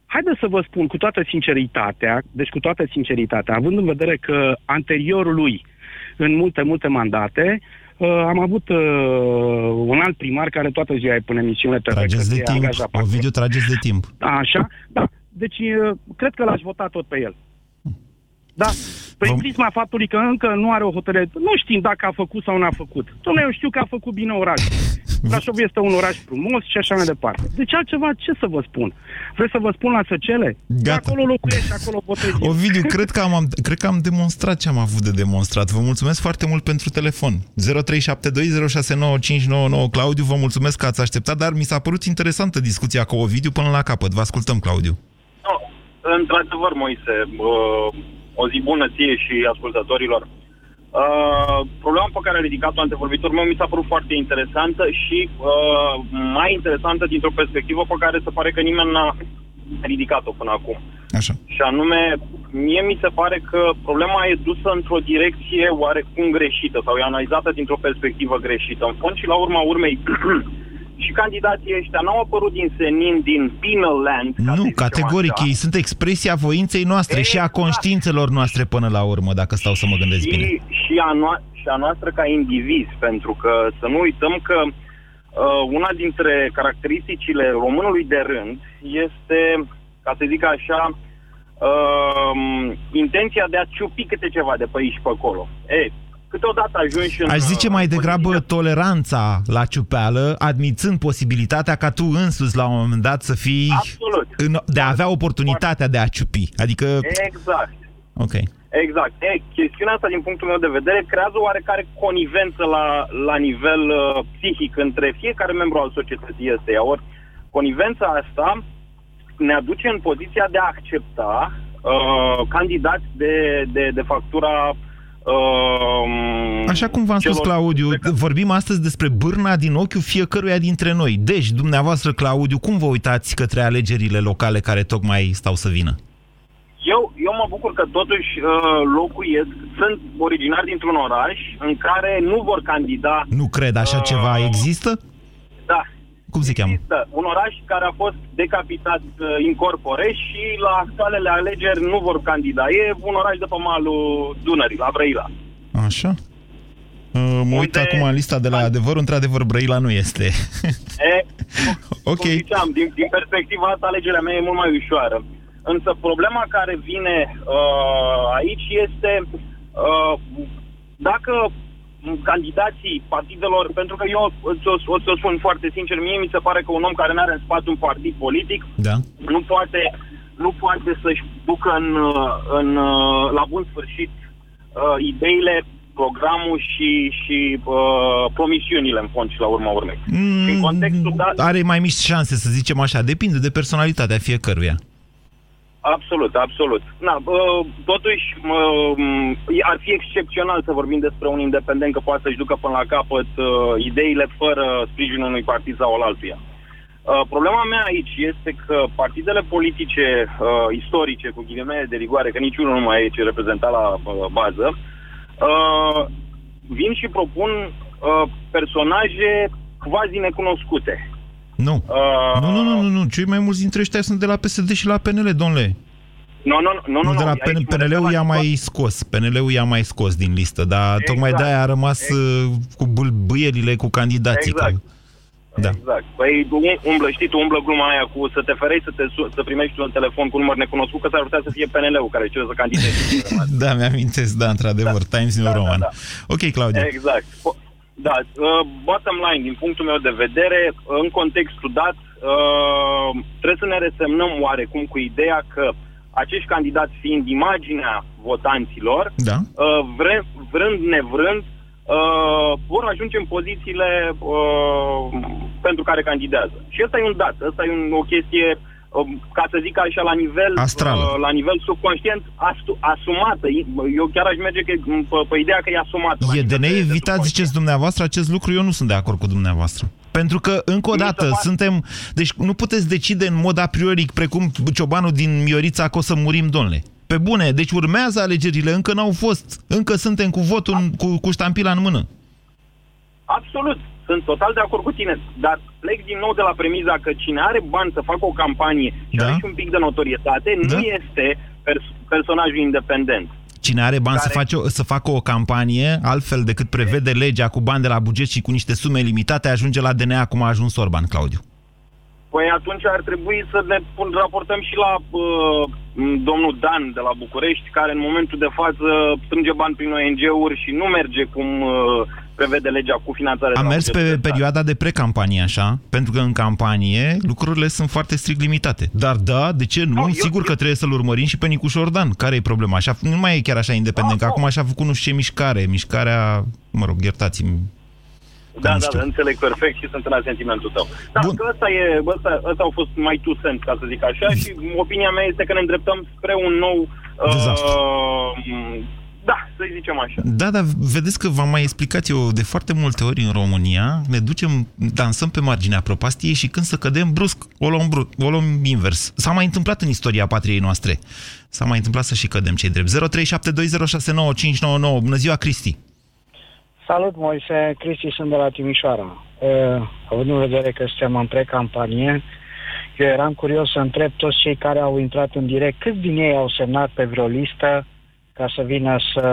Haideți să vă spun cu toată sinceritatea, deci cu toată sinceritatea, având în vedere că anteriorul lui, în multe, multe mandate, uh, am avut uh, un alt primar care toată ziua e pune emisiune TV. Trageți că de e timp, angajat pe Ovidiu, trageți de timp. Așa, da. Deci, uh, cred că l-aș vota tot pe el. Da, prin prisma faptului că încă nu are o hotărâre, nu știm dacă a făcut sau nu a făcut. Dom'le, eu știu că a făcut bine orașul. Brașov este un oraș frumos și așa mai departe. Deci altceva, ce să vă spun? Vreți să vă spun la Săcele? De acolo locuiești și acolo votezi. eu. Ovidiu, cred că, am, cred că am demonstrat ce am avut de demonstrat. Vă mulțumesc foarte mult pentru telefon. 0372069599 Claudiu, vă mulțumesc că ați așteptat, dar mi s-a părut interesantă discuția cu Ovidiu până la capăt. Vă ascultăm, Claudiu. Nu, într-adevăr, Moise, uh, o zi bună ție și ascultătorilor. Uh, problema pe care a ridicat-o antevorbitorul meu mi s-a părut foarte interesantă și uh, mai interesantă dintr-o perspectivă pe care se pare că nimeni n-a ridicat-o până acum. Așa. Și anume, mie mi se pare că problema e dusă într-o direcție oarecum greșită sau e analizată dintr-o perspectivă greșită. În fond și la urma urmei, și candidații ăștia n-au apărut din senin, din penal land. ca să Nu, zicem categoric, așa. ei sunt expresia voinței noastre și a conștiințelor noastre până la urmă, dacă stau să mă gândesc bine. și, și, a noa- și a noastră ca indivizi, pentru că să nu uităm că uh, una dintre caracteristicile românului de rând este, ca să zic așa, uh, intenția de a ciupi câte ceva de pe aici și pe acolo. Ei, câteodată ajungi în... Aș zice mai uh, degrabă toleranța la ciupeală, admițând posibilitatea ca tu însuși la un moment dat să fii... Absolut. În, de a avea oportunitatea de a ciupi. Adică... Exact. Ok. Exact. E, chestiunea asta, din punctul meu de vedere, creează oarecare conivență la, la nivel uh, psihic între fiecare membru al societății este. Ori conivența asta ne aduce în poziția de a accepta uh, candidați de, de, de factura uh, Așa cum v-am spus, celor- Claudiu, vorbim astăzi despre bârna din ochiul fiecăruia dintre noi. Deci, dumneavoastră, Claudiu, cum vă uitați către alegerile locale care tocmai stau să vină? Eu, eu mă bucur că totuși uh, locuiesc, sunt originar dintr-un oraș în care nu vor candida, Nu cred, așa ceva există? da, Cum se cheamă? există un oraș care a fost decapitat uh, in corpore și la actualele alegeri nu vor candida. E un oraș de pe malul Dunării, la Brăila. Așa? Uh, Mă uit acum în lista de la adevăr, într-adevăr, Brăila nu este. E, ok. cum ziceam, din, din perspectiva asta, alegerea mea e mult mai ușoară. Însă problema care vine uh, aici este uh, dacă candidații partidelor, pentru că eu o să o să o spun foarte sincer, mie mi se pare că un om care nu are în spate un partid politic Da. nu poate, nu poate să-și ducă în, uh, în, uh, la bun sfârșit uh, ideile, programul și, și uh, promisiunile în fond și la urma urmei. Mm, În contextul dat, Are mai mici șanse, să zicem așa. Depinde de personalitatea fiecăruia. Absolut, absolut. Na, uh, totuși, uh, ar fi excepțional să vorbim despre un independent că poate să-și ducă până la capăt uh, ideile fără sprijinul unui partid sau al altuia. Uh, problema mea aici este că partidele politice uh, istorice, cu ghilimele de rigoare, că niciunul nu mai e ce reprezenta la uh, bază, uh, vin și propun uh, personaje quasi necunoscute. Nu. Uh, Nu, nu, nu, nu, nu. Cei mai mulți dintre ăștia sunt de la PSD și la PNL, domnule. Nu, nu, nu, nu, de la aici PN, mă refer PNL-ul la i-a mai scos. PNL-ul i-a mai scos din listă, dar tocmai de-aia a rămas uh, cu bâlbâierile cu candidații. Exact. că- Da. Exact. Păi um- umblă, știi tu, umblă gluma aia cu să te ferești să, te, su- să primești un telefon cu număr necunoscut, că s-ar putea să fie PNL-ul care cere să candideze. Da, mi-amintesc, da, într-adevăr, Times New Roman. da. Ok, Claudiu. Exact. Po- Da, uh, bottom line, din punctul meu de vedere, în contextul dat, uh, trebuie să ne resemnăm oarecum cu ideea că acești candidați fiind imaginea votanților, Da. uh, vre, vrând nevrând, uh, vor ajunge în pozițiile uh, pentru care candidează. Și ăsta e un dat, ăsta e un, o chestie, uh, ca să zic așa, la nivel, Astrală. uh, la nivel subconștient, astu, asumată. Eu chiar aș merge că, e- pe, pe ideea că e asumată. la E de nivel neevitat, ziceți dumneavoastră, acest lucru, eu nu sunt de acord cu dumneavoastră. Pentru că, încă o dată, suntem... Deci nu puteți decide în mod a priori, precum ciobanul din Miorița, că o să murim, domnule. Pe bune, deci urmează alegerile, încă n-au fost. Încă suntem cu votul, în- cu, cu ștampila în mână. Absolut, sunt total de acord cu tine, dar plec din nou de la premiza că cine are bani să facă o campanie și Da. are și un pic de notorietate, nu este pers- personajul independent. Cine are bani să, Care- face, o- să facă o campanie, altfel decât prevede legea cu bani de la buget și cu niște sume limitate, ajunge la DNA cum a ajuns Orban, Claudiu. Păi atunci ar trebui să ne pun- raportăm și la uh, domnul Dan de la București, care în momentul de față strânge bani prin ONG-uri și nu merge cum uh, prevede legea cu finanțare de Am la mers bugetul pe de stat. perioada de precampanie, așa, pentru că în campanie lucrurile sunt foarte strict limitate. Dar da, de ce nu? Sigur că trebuie să-l urmărim și pe Nicu Șordan. Care e problema? Așa, nu mai e chiar așa independent, că acum așa a făcut nu știu ce mișcare. Mișcarea, mă rog, iertați-mi. Da, nu da, știu. da, înțeleg perfect și sunt în asentimentul tău. Da, că ăsta, e, ăsta, ăsta au fost mai two cents, ca să zic așa, și opinia mea este că ne îndreptăm spre un nou... Uh, da, să zicem așa. Da, dar vedeți că v-am mai explicat eu de foarte multe ori în România, ne ducem, dansăm pe marginea propastiei și când să cădem brusc, o luăm, bru- o luăm invers. S-a mai întâmplat în istoria patriei noastre. S-a mai întâmplat să și cădem cei drept. 0372069599. Bună ziua, Cristi! Salut, Moise. Cristi sunt de la Timișoara. Uh, având în vedere că suntem în precampanie, eu eram curios să întreb toți cei care au intrat în direct, câți din ei au semnat pe vreo listă ca să vină să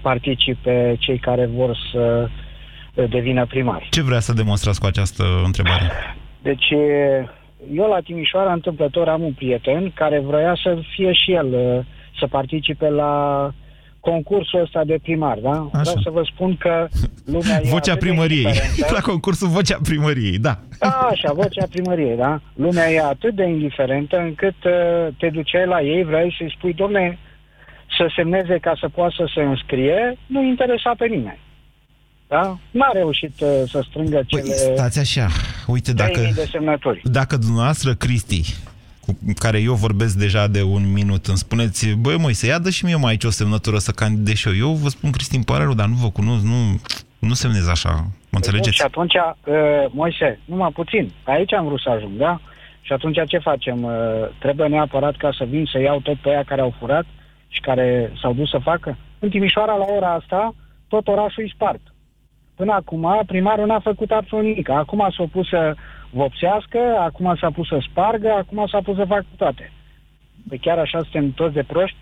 participe cei care vor să uh, devină primari. Ce vrea să demonstrați cu această întrebare? Deci, uh, eu la Timișoara, întâmplător, am un prieten care vrea să fie și el, uh, să participe la concursul ăsta de primar, da? Așa. Vreau să vă spun că lumea e Vocea atât de primăriei. indiferentă. La concursul Vocea primăriei, da. Da, așa, vocea primăriei, da? Lumea e atât de indiferentă încât uh, te duceai la ei, vrei să-i spui, domne, să semneze ca să poată să se înscrie, nu interesa pe nimeni. Da? N-a reușit uh, să strângă cele Păi, stați așa, uite, dacă, 3000 de semnături. dacă dumneavoastră, Cristi, cu care eu vorbesc deja de un minut, îmi spuneți, băi, măi, să ia dă și mie mai aici o semnătură să candidez și eu. Eu vă spun, Cristi, îmi pare rău, dar nu vă cunosc, nu, nu semnez așa, mă Bun, înțelegeți? Și atunci, uh, Moise, numai puțin, aici am vrut să ajung, da? Și atunci ce facem? Uh, trebuie neapărat ca să vin să iau tot pe aia care au furat și care s-au dus să facă? În Timișoara, la ora asta, tot orașul e spart. Până acum, primarul n-a făcut absolut nimic. Acum s-a pus să vopsească, acum s-a pus să spargă, acum s-a pus să facă toate. Păi chiar așa suntem toți de proști?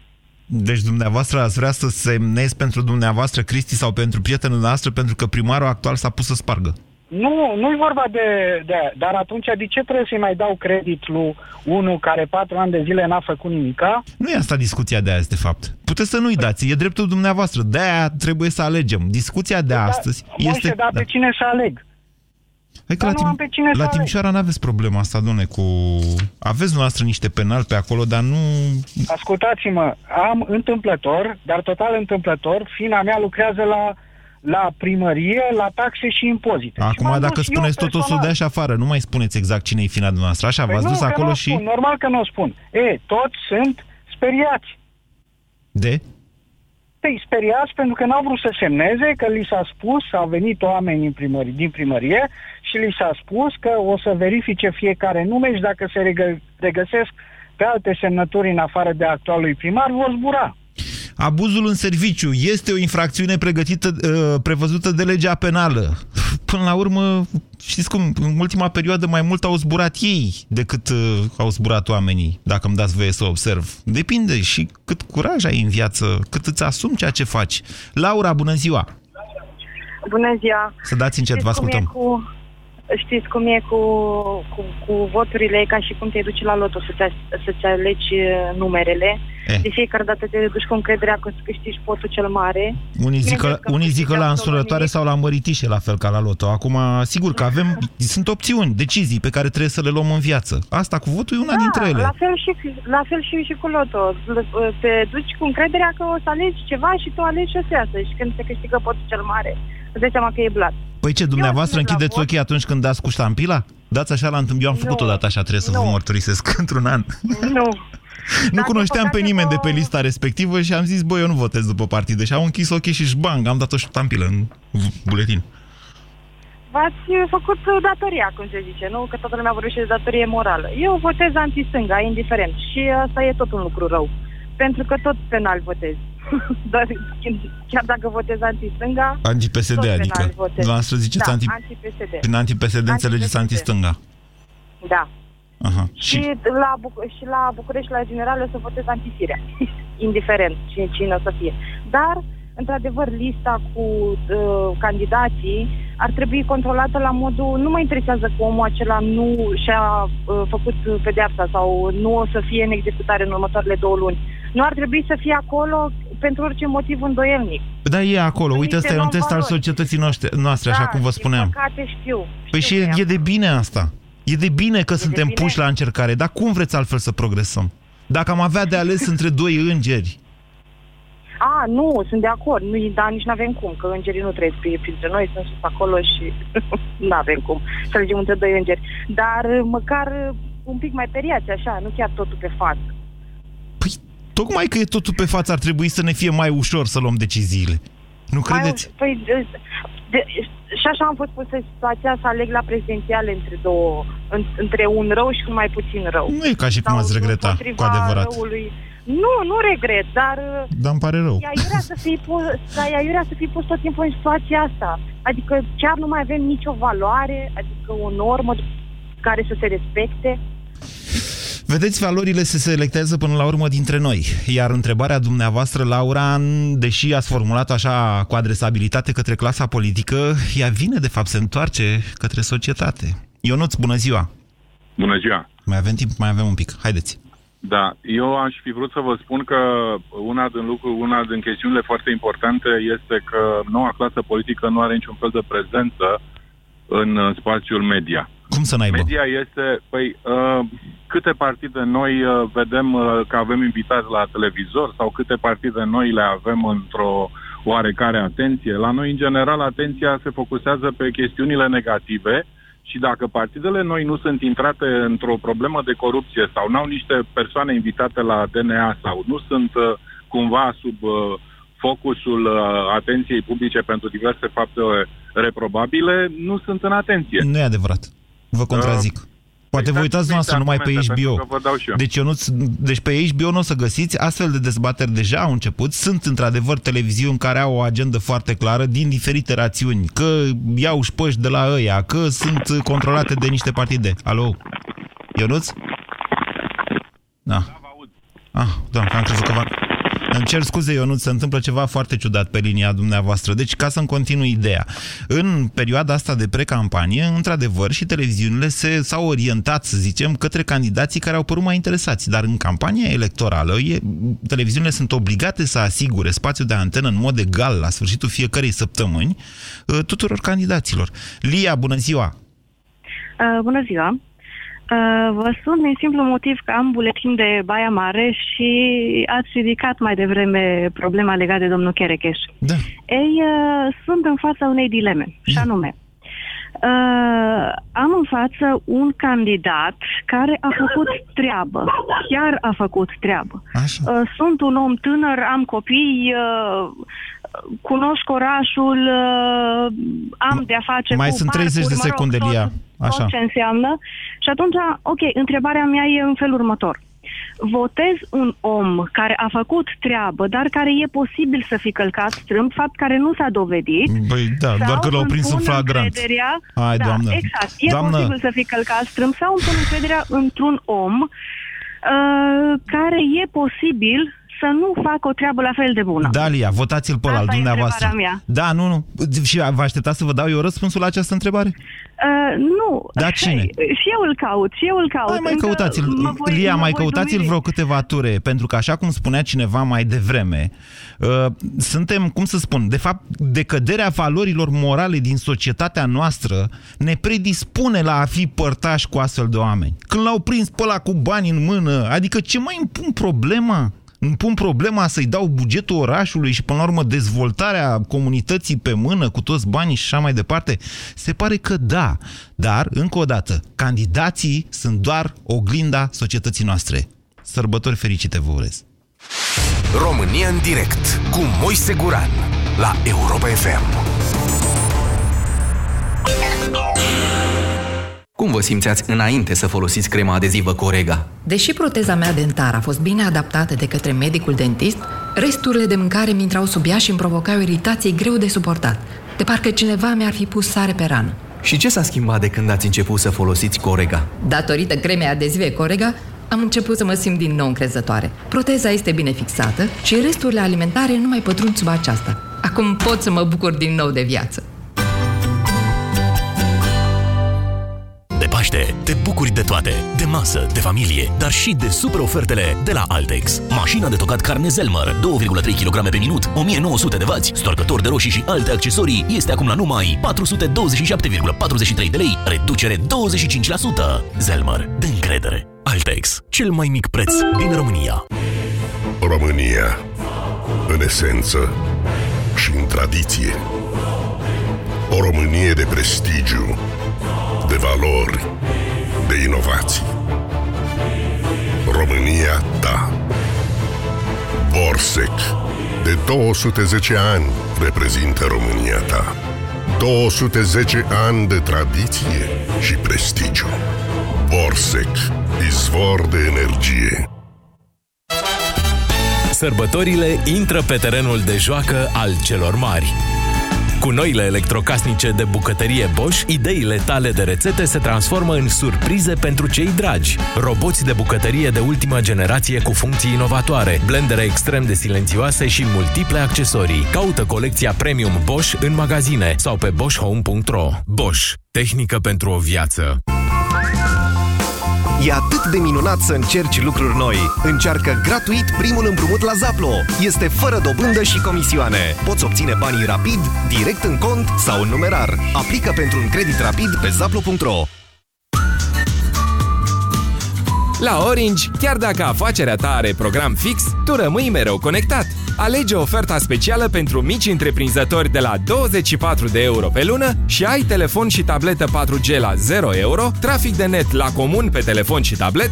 Deci dumneavoastră ați vrea să semnezi pentru dumneavoastră, Cristi, sau pentru prietenul noastră, pentru că primarul actual s-a pus să spargă. Nu, nu e vorba de, de... Dar atunci de ce trebuie să-i mai dau credit lui unul care patru ani de zile n-a făcut nimica? Nu e asta discuția de azi, de fapt. Puteți să nu-i dați, e dreptul dumneavoastră. De-aia trebuie să alegem. Discuția de astăzi Moise, este... dar pe cine să aleg? Hai că Dar la, nu Tim- am pe cine să la aleg. Timișoara n-aveți problema asta, domne, cu... Aveți noastră niște penali pe acolo, dar nu... Ascultați-mă, am întâmplător, dar total întâmplător, fina mea lucrează la, la primărie, la taxe și impozite. Și Acum, m-am dacă dus eu spuneți tot, o să o personal. dea și afară. Nu mai spuneți exact cine e fina dumneavoastră. Așa, Păi v-ați nu, dus că acolo n-o și... Spun, normal că nu o spun. E, toți sunt speriați. De? Păi speriați pentru că n-au vrut să semneze, că li s-a spus, au venit oameni din primărie, din primărie și li s-a spus că o să verifice fiecare nume și dacă se regă, regăsesc pe alte semnături în afară de actualului primar, vor zbura. Abuzul în serviciu este o infracțiune pregătită, uh, prevăzută de legea penală. Până la urmă, știți cum, în ultima perioadă mai mult au zburat ei decât uh, au zburat oamenii, dacă îmi dați voie să observ. Depinde și cât curaj ai în viață, cât îți asumi ceea ce faci. Laura, bună ziua! Bună ziua! Să dați încet, vă Știți cum e ascultăm. cu, știți cum e cu, cu, cu voturile, e ca și cum te duci la loto să-ți, să-ți alegi uh, numerele. Eh. De fiecare dată te duci cu încrederea că îți câștigi potul cel mare. Unii zic că, Bineînțeles că unii zic că la câștigi însurătoare sau la măritișe, la fel ca la loto. Acum, sigur că avem, sunt opțiuni, decizii pe care trebuie să le luăm în viață. Asta cu votul e una dintre ele. Da, La fel, și, la fel și, și cu loto. Te duci cu încrederea că o să alegi ceva și tu alegi și o să iasă. Și când se câștigă potul cel mare, îți dai seama că e blat. Păi ce, dumneavoastră sunt la închideți vot. ochii atunci când dați cu ștampila? Dați așa la întâmplare. Eu am făcut Nu. o dată așa, trebuie să vă Nu. mărturisesc într-un an. Nu. Nu cunoșteam pe nimeni de pe lista respectivă și am zis, băi, eu nu votez după partide. Și am închis ochii și șbang, am dat o ștampilă în buletin. V-ați făcut datoria, cum se zice, nu? Că toată lumea vorbește de datorie morală. Eu votez anti-stânga, indiferent. Și asta e tot un lucru rău. Pentru că tot penal votez. Dar chiar dacă votez anti-stânga... Anti-PSD, tot adică. penal votez. Dumneavoastră ziceți da, anti... anti-PSD. Prin anti-PSD înțelegeți Anti-PSD. anti-stânga. Da. Aha. Și la, Buc- și la București, la General, o să votez anti-Siria. indiferent cine, cine o să fie. Dar, într-adevăr, lista cu uh, candidații ar trebui controlată la modul... Nu mă interesează că omul acela nu și-a uh, făcut pedeapsa sau nu o să fie în executare în următoarele două luni. Nu ar trebui să fie acolo pentru orice motiv îndoielnic. Da, e acolo. Uite, niște ăsta e un test al non-valori. societății noastre, noastre așa Da, cum vă din spuneam. păcate știu. Păi și e, e de bine asta. E de bine că suntem bine? puși la încercare. Dar cum vreți altfel să progresăm? Dacă am avea de ales între doi îngeri, A, nu, sunt de acord. Nu, dar nici nu avem cum, că îngerii nu trăiesc pri- printre noi, sunt sus acolo și nu avem cum să alegem între doi îngeri. Dar uh, măcar uh, un pic mai periați, așa, nu chiar totul pe față. Tocmai că e totul pe față, ar trebui să ne fie mai ușor să luăm deciziile. Nu credeți? Mai, păi, de, de, și așa am fost pusă în situația să aleg la prezidențiale între două, în, între un rău și un mai puțin rău. Nu e ca și cum Sau ați regreta, împotriva cu adevărat. Răului. Nu, nu regret, dar uh, Dar îmi pare rău. E aiurea să fii pus, dar e aiurea să fii pus tot timpul în situația asta. Adică chiar nu mai avem nicio valoare, adică o normă care să se respecte. Vedeți, valorile se selectează până la urmă dintre noi. Iar întrebarea dumneavoastră, Laura, deși ați formulat așa cu adresabilitate către clasa politică, ea vine, de fapt, se întoarce către societate. Ionuț, bună ziua! Bună ziua! Mai avem timp? Mai avem un pic. Haideți! Da, eu aș fi vrut să vă spun că una din lucruri, una din chestiunile foarte importante este că noua clasă politică nu are niciun fel de prezență în uh, spațiul media. Cum să n-aibă? Media este, păi, uh, câte partide noi uh, vedem uh, că avem invitați la televizor sau câte partide noi le avem într-o oarecare atenție. La noi, în general, atenția se focusează pe chestiunile negative și dacă partidele noi nu sunt intrate într-o problemă de corupție sau nu au niște persoane invitate la DNA sau nu sunt uh, cumva sub uh, focusul uh, atenției publice pentru diverse fapte reprobabile, nu sunt în atenție. Nu e adevărat. Vă contrazic. Uh, Poate vă uitați noastră numai pe HBO. Deci, eu nu, deci pe HBO nu o să găsiți astfel de dezbateri deja au început. Sunt într-adevăr televiziuni care au o agendă foarte clară din diferite rațiuni. Că iau șpăși de la ăia, că sunt controlate de niște partide. Alo? Ionuț? Da. Ah, da, am crezut că va... Îmi cer scuze, Ionut, se întâmplă ceva foarte ciudat pe linia dumneavoastră. Deci, ca să-mi continui ideea, în perioada asta de precampanie, într-adevăr, și televiziunile se, s-au orientat, să zicem, către candidații care au părut mai interesați. Dar în campania electorală, e, televiziunile sunt obligate să asigure spațiu de antenă în mod egal la sfârșitul fiecărei săptămâni ă, tuturor candidaților. Lia, bună ziua! Uh, bună ziua! Uh, vă sun din simplu motiv că am buletin de Baia Mare și ați ridicat mai devreme problema legată de domnul Cherecheș. Da. Ei, uh, sunt în fața unei dileme, și anume, Uh, am în față un candidat care a făcut treabă. Chiar a făcut treabă. Așa. Uh, sunt un om tânăr, am copii, uh, cunosc orașul, uh, am de-a face Mai cu sunt 30 de parcuri, secunde, mă rog, Lia. tot, Așa. tot ce înseamnă. Și atunci, ok, întrebarea mea e în felul următor. Votez un om care a făcut treabă, dar care e posibil să fi călcat strâmb, fapt care nu s-a dovedit. Băi, da, sau doar că l-au îmi prins în pun flagrant. încrederea- Hai, da, doamnă. exact. E Doamnă. posibil să fi călcat strâmb sau îmi pun încrederea într-un om uh, care e posibil să nu facă o treabă la fel de bună. Dalia, votați-l pe ăla al Asta e dumneavoastră. întrebarea mea. Da, nu, nu. Și vă așteptați să vă dau eu răspunsul la această întrebare? Uh, nu. Da, cine? Și eu îl caut, și eu îl caut. Hai mai Încă căutați-l. mă voi- Lia, mă mai voi căutați-l dumiri. vreo câteva ture, pentru că așa cum spunea cineva mai devreme, uh, suntem, cum să spun, de fapt, decăderea valorilor morale din societatea noastră ne predispune la a fi părtași cu astfel de oameni. Când l-au prins pe ăla cu bani în mână, adică ce mai îmi pun problema? Îmi pun problema să-i dau bugetul orașului și, până la urmă, dezvoltarea comunității pe mână cu toți banii și așa mai departe? Se pare că da. Dar, încă o dată, candidații sunt doar oglinda societății noastre. Sărbători fericite vă urez! România în direct cu Moise Guran la Europa FM. Cum vă simțeați înainte să folosiți crema adezivă Corega? Deși proteza mea dentară a fost bine adaptată de către medicul dentist, resturile de mâncare mi intrau sub ea și îmi provocau iritații greu de suportat, de parcă cineva mi-ar fi pus sare pe rană. Și ce s-a schimbat de când ați început să folosiți Corega? Datorită cremei adezive Corega, am început să mă simt din nou încrezătoare. Proteza este bine fixată și resturile alimentare nu mai pătrund sub aceasta. Acum pot să mă bucur din nou de viață. De Paște te bucuri de toate, de masă, de familie, dar și de super ofertele de la Altex. Mașina de tocat carne Zelmer, 2,3 kg pe minut, 1900 de W, storcător de roșii și alte accesorii este acum la numai 427,43 de lei, reducere 25%. Zelmer, de încredere. Altex, cel mai mic preț din România. România, în esență și în tradiție. O Românie de prestigiu, de valori, de inovații. România ta. Borsec, de 210 ani reprezintă România ta. 210 ani de tradiție și prestigiu. Borsec, izvor de energie. Sărbătorile intră pe terenul de joacă al celor mari. Cu noile electrocasnice de bucătărie Bosch, ideile tale de rețete se transformă în surprize pentru cei dragi. Roboți de bucătărie de ultimă generație cu funcții inovatoare, blendere extrem de silențioase și multiple accesorii. Caută colecția Premium Bosch în magazine sau pe boschhome.ro. Bosch. Tehnică pentru o viață. E atât de minunat să încerci lucruri noi. Încearcă gratuit primul împrumut la Zaplo. Este fără dobândă și comisioane. Poți obține banii rapid, direct în cont sau în numerar. Aplică pentru un credit rapid pe zaplo.ro. La Orange, chiar dacă afacerea ta are program fix, tu rămâi mereu conectat. Alege oferta specială pentru mici întreprinzători de la 24 de euro pe lună și ai telefon și tabletă 4G la 0 euro, trafic de net la comun pe telefon și tabletă,